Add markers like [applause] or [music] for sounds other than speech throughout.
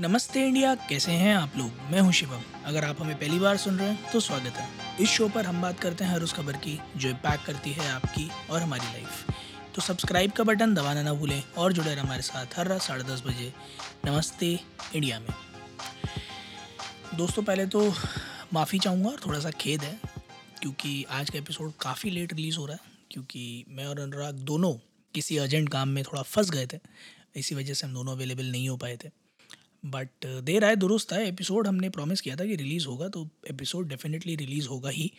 नमस्ते इंडिया, कैसे हैं आप लोग? मैं हूँ शिवम। अगर आप हमें पहली बार सुन रहे हैं तो स्वागत है। इस शो पर हम बात करते हैं हर उस खबर की, जो इम्पैक्ट करती है आपकी और हमारी लाइफ तो सब्सक्राइब का बटन दबाना ना भूलें और जुड़े रहें हमारे साथ हर रात साढ़े दस बजे नमस्ते इंडिया में। दोस्तों, पहले तो माफ़ी चाहूँगा और थोड़ा सा खेद है, क्योंकि आज का एपिसोड काफ़ी लेट रिलीज़ हो रहा है, क्योंकि मैं और अनुराग दोनों किसी अर्जेंट काम में थोड़ा फंस गए थे। इसी वजह से हम दोनों अवेलेबल नहीं हो पाए थे। बट देर आए, दुरुस्त आए। एपिसोड हमने प्रॉमिस किया था कि रिलीज़ होगा तो एपिसोड डेफिनेटली रिलीज़ होगा ही।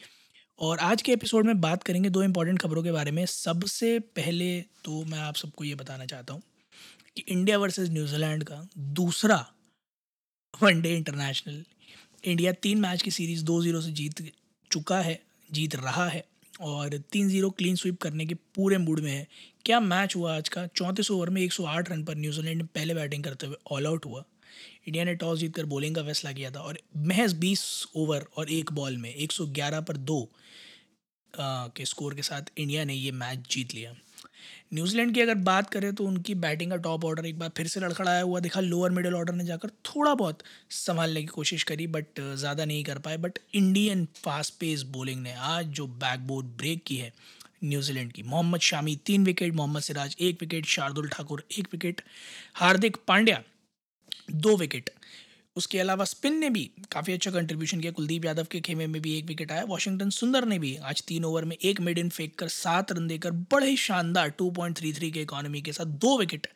और आज के एपिसोड में बात करेंगे दो इंपॉर्टेंट खबरों के बारे में। सबसे पहले तो मैं आप सबको ये बताना चाहता हूँ कि इंडिया वर्सेस न्यूजीलैंड का दूसरा वनडे इंटरनेशनल इंडिया तीन मैच की सीरीज़ दो ज़ीरो से जीत चुका है, जीत रहा है। और तीन ज़ीरो क्लीन स्वीप करने के पूरे मूड में है। क्या मैच हुआ आज का? चौंतीस ओवर में 108 रन पर न्यूजीलैंड पहले बैटिंग करते हुए ऑल आउट हुआ। इंडिया ने टॉस जीतकर बॉलिंग का फैसला किया था और महज 20 ओवर और एक बॉल में 111 पर दो आ, के स्कोर के साथ इंडिया ने ये मैच जीत लिया। न्यूजीलैंड की अगर बात करें तो उनकी बैटिंग का टॉप ऑर्डर एक बार फिर से लड़खड़ाया हुआ दिखा। लोअर मिडिल ऑर्डर ने जाकर थोड़ा बहुत संभालने की कोशिश करी बट ज़्यादा नहीं कर पाए। But Indian fast pace bowling ने आज जो बैकबोर्ड ब्रेक की है न्यूजीलैंड की मोहम्मद शामी तीन विकेट मोहम्मद सिराज एक विकेट शार्दुल ठाकुर एक विकेट हार्दिक पांड्या दो विकेट उसके अलावा स्पिन ने भी काफ़ी अच्छा कंट्रीब्यूशन किया। कुलदीप यादव के खेमे में भी एक विकेट आया। वॉशिंगटन सुंदर ने भी आज तीन ओवर में एक मिड इन फेंक कर सात रन देकर बड़े ही शानदार 2.33 के इकोनॉमी के साथ दो विकेट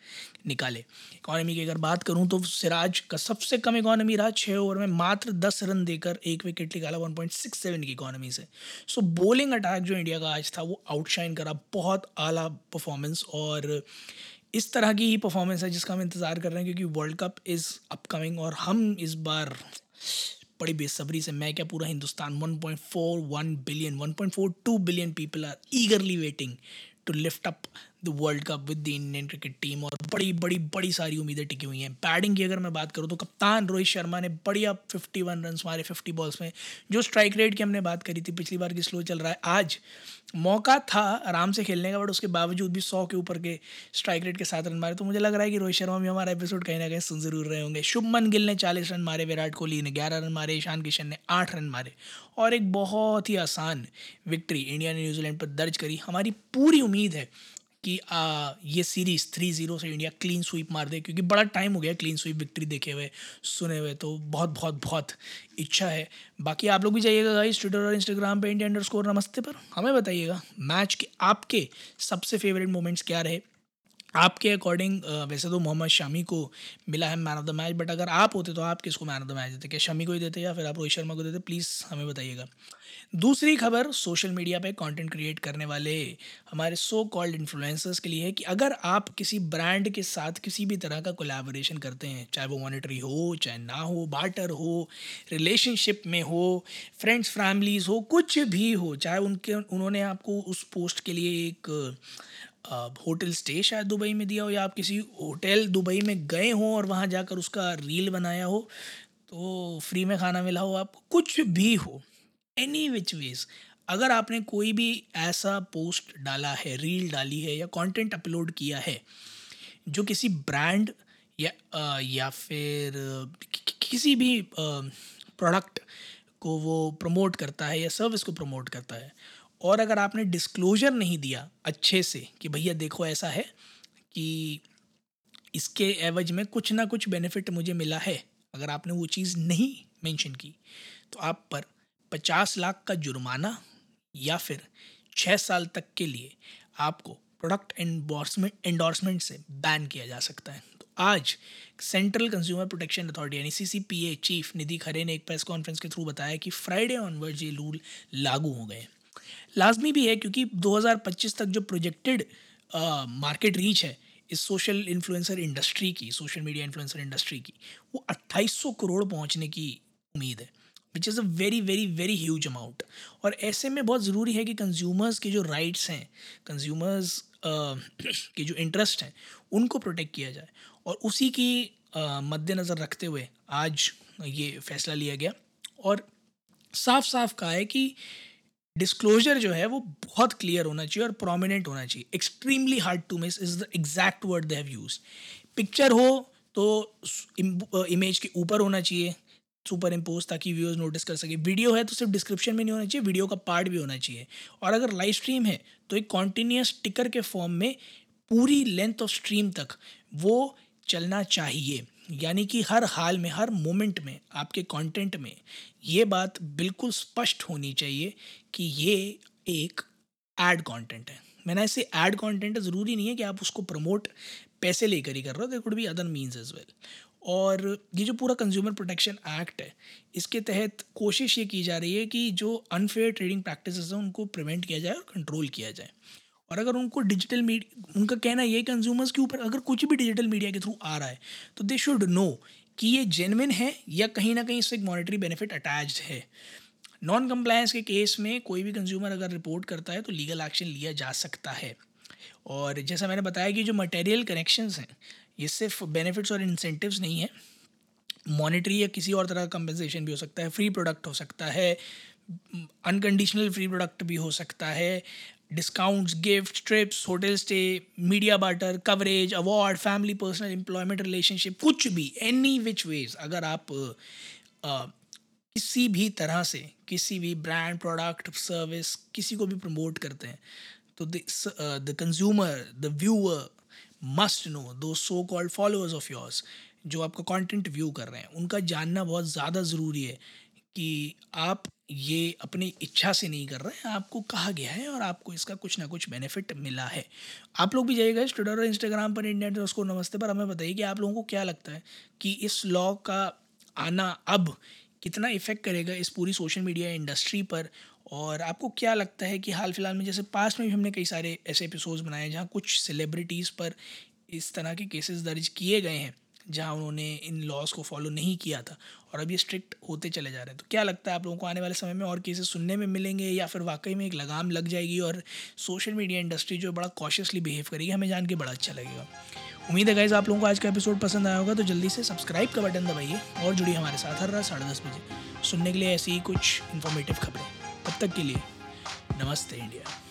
निकाले। इकोनॉमी की अगर बात करूँ तो सिराज का सबसे कम इकोनॉमी रहा। छः ओवर में मात्र दस रन देकर एक विकेट निकाला वन की इकोनॉमी से। सो बॉलिंग अटैक जो इंडिया का आज था, वो आउटशाइन करा। बहुत आला परफॉर्मेंस और इस तरह की ही परफॉर्मेंस है जिसका हम इंतज़ार कर रहे हैं, क्योंकि वर्ल्ड कप इज़ अपकमिंग और हम इस बार बड़ी बेसब्री से, मैं क्या पूरा Hindustan 1.41 billion 1.42 billion people are eagerly waiting to lift up the world cup with the Indian cricket team और बड़ी बड़ी बड़ी सारी उम्मीदें टिकी हुई हैं। बैटिंग की अगर मैं बात करूँ तो कप्तान रोहित शर्मा ने बढ़िया फिफ्टी वन रन मारे फिफ्टी बॉल्स में। जो स्ट्राइक रेट की हमने बात करी थी, पिछली बार की स्लो चल रहा है। आज मौका था आराम से खेलने का बट उसके बावजूद भी सौ के ऊपर के स्ट्राइक रेट के साथ रन मारे। तो मुझे लग रहा है कि रोहित शर्मा भी हमारा एपिसोड कहीं ना कहीं सुन ज़रूर रहे होंगे। शुभमन गिल ने चालीस रन मारे, विराट कोहली ने ग्यारह रन मारे, ईशान किशन ने आठ रन मारे। और एक बहुत ही आसान विक्ट्री इंडिया ने न्यूजीलैंड पर दर्ज करी। हमारी पूरी उम्मीद है कि आ, ये सीरीज़ थ्री ज़ीरो से इंडिया क्लीन स्वीप मार दे क्योंकि बड़ा टाइम हो गया क्लीन स्वीप विक्ट्री देखे हुए सुने हुए तो बहुत बहुत बहुत इच्छा है। बाकी आप लोग भी जाइएगा गाइस ट्विटर और इंस्टाग्राम पे इंडिया अंडर नमस्ते पर। हमें बताइएगा मैच के आपके सबसे फेवरेट मोमेंट्स क्या रहे? आपके अकॉर्डिंग वैसे तो मोहम्मद शमी को मिला है man of the match but अगर आप होते तो आप किसको मैन ऑफ़ द मैच देते? क्या शमी को ही देते या फिर आप रोहित शर्मा को देते? प्लीज़ हमें बताइएगा। दूसरी खबर सोशल मीडिया पे कंटेंट क्रिएट करने वाले हमारे सो कॉल्ड इन्फ्लुएंसर्स के लिए है कि अगर आप किसी ब्रांड के साथ किसी भी तरह का कोलैबोरेशन करते हैं, चाहे वो मॉनिटरी हो, चाहे ना हो बार्टर हो रिलेशनशिप में हो फ्रेंड्स फैमिलीज़ हो, कुछ भी हो, चाहे उनके, उन्होंने आपको उस पोस्ट के लिए एक होटल स्टे शायद दुबई में दिया हो या आप किसी होटल दुबई में गए हों और वहाँ जाकर उसका रील बनाया हो तो फ्री में खाना मिला हो आपको कुछ भी हो एनी विच वेज अगर आपने कोई भी ऐसा पोस्ट डाला है रील डाली है या कंटेंट अपलोड किया है जो किसी ब्रांड या आ, या फिर किसी भी प्रोडक्ट को वो प्रमोट करता है या सर्विस को प्रमोट करता है और अगर आपने डिस्क्लोजर नहीं दिया अच्छे से कि भैया देखो ऐसा है कि इसके एवज में कुछ ना कुछ बेनिफिट मुझे मिला है, अगर आपने वो चीज़ नहीं मेंशन की तो आप पर पचास लाख का जुर्माना या फिर छः साल तक के लिए आपको प्रोडक्ट एंडोर्समेंट एंडोर्समेंट से बैन किया जा सकता है। तो आज सेंट्रल कंज्यूमर प्रोटेक्शन अथॉरिटी यानी सी सी चीफ निधि खरे ने एक प्रेस कॉन्फ्रेंस के थ्रू बताया कि फ्राइडे ऑनवर्ड ये रूल लागू हो गए लाजमी भी है क्योंकि 2025 तक जो प्रोजेक्टेड मार्केट रीच है इस सोशल इन्फ्लुएंसर इंडस्ट्री की सोशल मीडिया इन्फ्लुएंसर इंडस्ट्री की, वो 2800 करोड़ पहुँचने की उम्मीद है which is a very very very huge amount और ऐसे में बहुत ज़रूरी है कि कंज्यूमर्स के जो राइट्स हैं कंज्यूमर्स [clears throat] के जो इंटरेस्ट हैं, उनको प्रोटेक्ट किया जाए। और उसी की मद्देनज़र रखते हुए आज ये फैसला लिया गया। और साफ़ साफ़ कहा है कि डिस्क्लोजर जो है वो बहुत क्लियर होना चाहिए और प्रोमिनेंट होना चाहिए। Extremely hard to miss is the exact word they have use picture हो तो इमेज के ऊपर होना चाहिए सुपर इम्पोज ताकि व्यूअर्स नोटिस कर सके। वीडियो है तो सिर्फ़ डिस्क्रिप्शन में नहीं होना चाहिए वीडियो का पार्ट भी होना चाहिए। और अगर लाइव स्ट्रीम है तो एक कॉन्टीन्यूस टिकर के फॉर्म में पूरी लेंथ ऑफ़ स्ट्रीम तक वो चलना चाहिए। यानी कि हर हाल में, हर मोमेंट में, आपके कंटेंट में ये बात बिल्कुल स्पष्ट होनी चाहिए कि ये एक एड कंटेंट है। मैंने ऐसे एड कंटेंट ज़रूरी नहीं है कि आप उसको प्रमोट पैसे लेकर ही कर रहे हो there could be other means as well और ये जो पूरा कंज्यूमर प्रोटेक्शन एक्ट है, इसके तहत कोशिश ये की जा रही है कि जो अनफेयर ट्रेडिंग प्रैक्टिस हैं, उनको प्रिवेंट किया जाए और कंट्रोल किया जाए। और अगर उनको डिजिटल मीडिया उनका कहना ये कंज्यूमर्स के ऊपर, अगर कुछ भी डिजिटल मीडिया के थ्रू आ रहा है तो दे शुड नो कि ये जेनविन है या कहीं ना कहीं इससे एक मॉनिटरी बेनिफिट अटैच्ड है। नॉन कंप्लायंस के केस में कोई भी कंज्यूमर अगर रिपोर्ट करता है तो लीगल एक्शन लिया जा सकता है। और जैसा मैंने बताया कि जो मटेरियल कनेक्शंस हैं, ये सिर्फ़ बेनिफिट्स और इंसेंटिव्स नहीं है मॉनिटरी या किसी और तरह का कंपनसेशन भी हो सकता है फ्री प्रोडक्ट हो सकता है अनकंडीशनल फ्री प्रोडक्ट भी हो सकता है discounts gift trips hotel stay media barter coverage award family personal employment relationship कुछ भी एनी विच वेज अगर आप आ, किसी भी तरह से किसी भी ब्रांड प्रोडक्ट सर्विस किसी को भी प्रमोट करते हैं तो the consumer the viewer must know though so called followers of yours जो आपका कंटेंट व्यू कर रहे हैं उनका जानना बहुत ज़्यादा ज़रूरी है कि आप ये अपनी इच्छा से नहीं कर रहे हैं आपको कहा गया है और आपको इसका कुछ ना कुछ बेनिफिट मिला है। आप लोग भी जाइएगा ट्विटर और इंस्टाग्राम पर इंडिया उसको नमस्ते, पर हमें बताइए कि आप लोगों को क्या लगता है कि इस लॉ का आना अब कितना इफ़ेक्ट करेगा इस पूरी सोशल मीडिया इंडस्ट्री पर? और आपको क्या लगता है कि हाल फ़िलहाल में जैसे पास्ट में भी हमने कई सारे ऐसे एपिसोड्स बनाए जहाँ कुछ सेलिब्रिटीज़ पर इस तरह के केसेस दर्ज किए गए हैं। जहाँ उन्होंने इन लॉज को फॉलो नहीं किया था और अब ये स्ट्रिक्ट होते चले जा रहे हैं। तो क्या लगता है आप लोगों को आने वाले समय में और केसेस सुनने में मिलेंगे या फिर वाकई में एक लगाम लग जाएगी और सोशल मीडिया इंडस्ट्री जो बड़ा कॉशियसली बिहेव करेगी? हमें जान के बड़ा अच्छा लगेगा। उम्मीद है गाइज़ आप लोगों को आज का एपिसोड पसंद आया होगा तो जल्दी से सब्सक्राइब का बटन दबाइए और जुड़िए हमारे साथ हर रात साढ़े दस बजे। सुनने के लिए ऐसी ही कुछ इन्फॉर्मेटिव खबरें। तब तक के लिए नमस्ते इंडिया।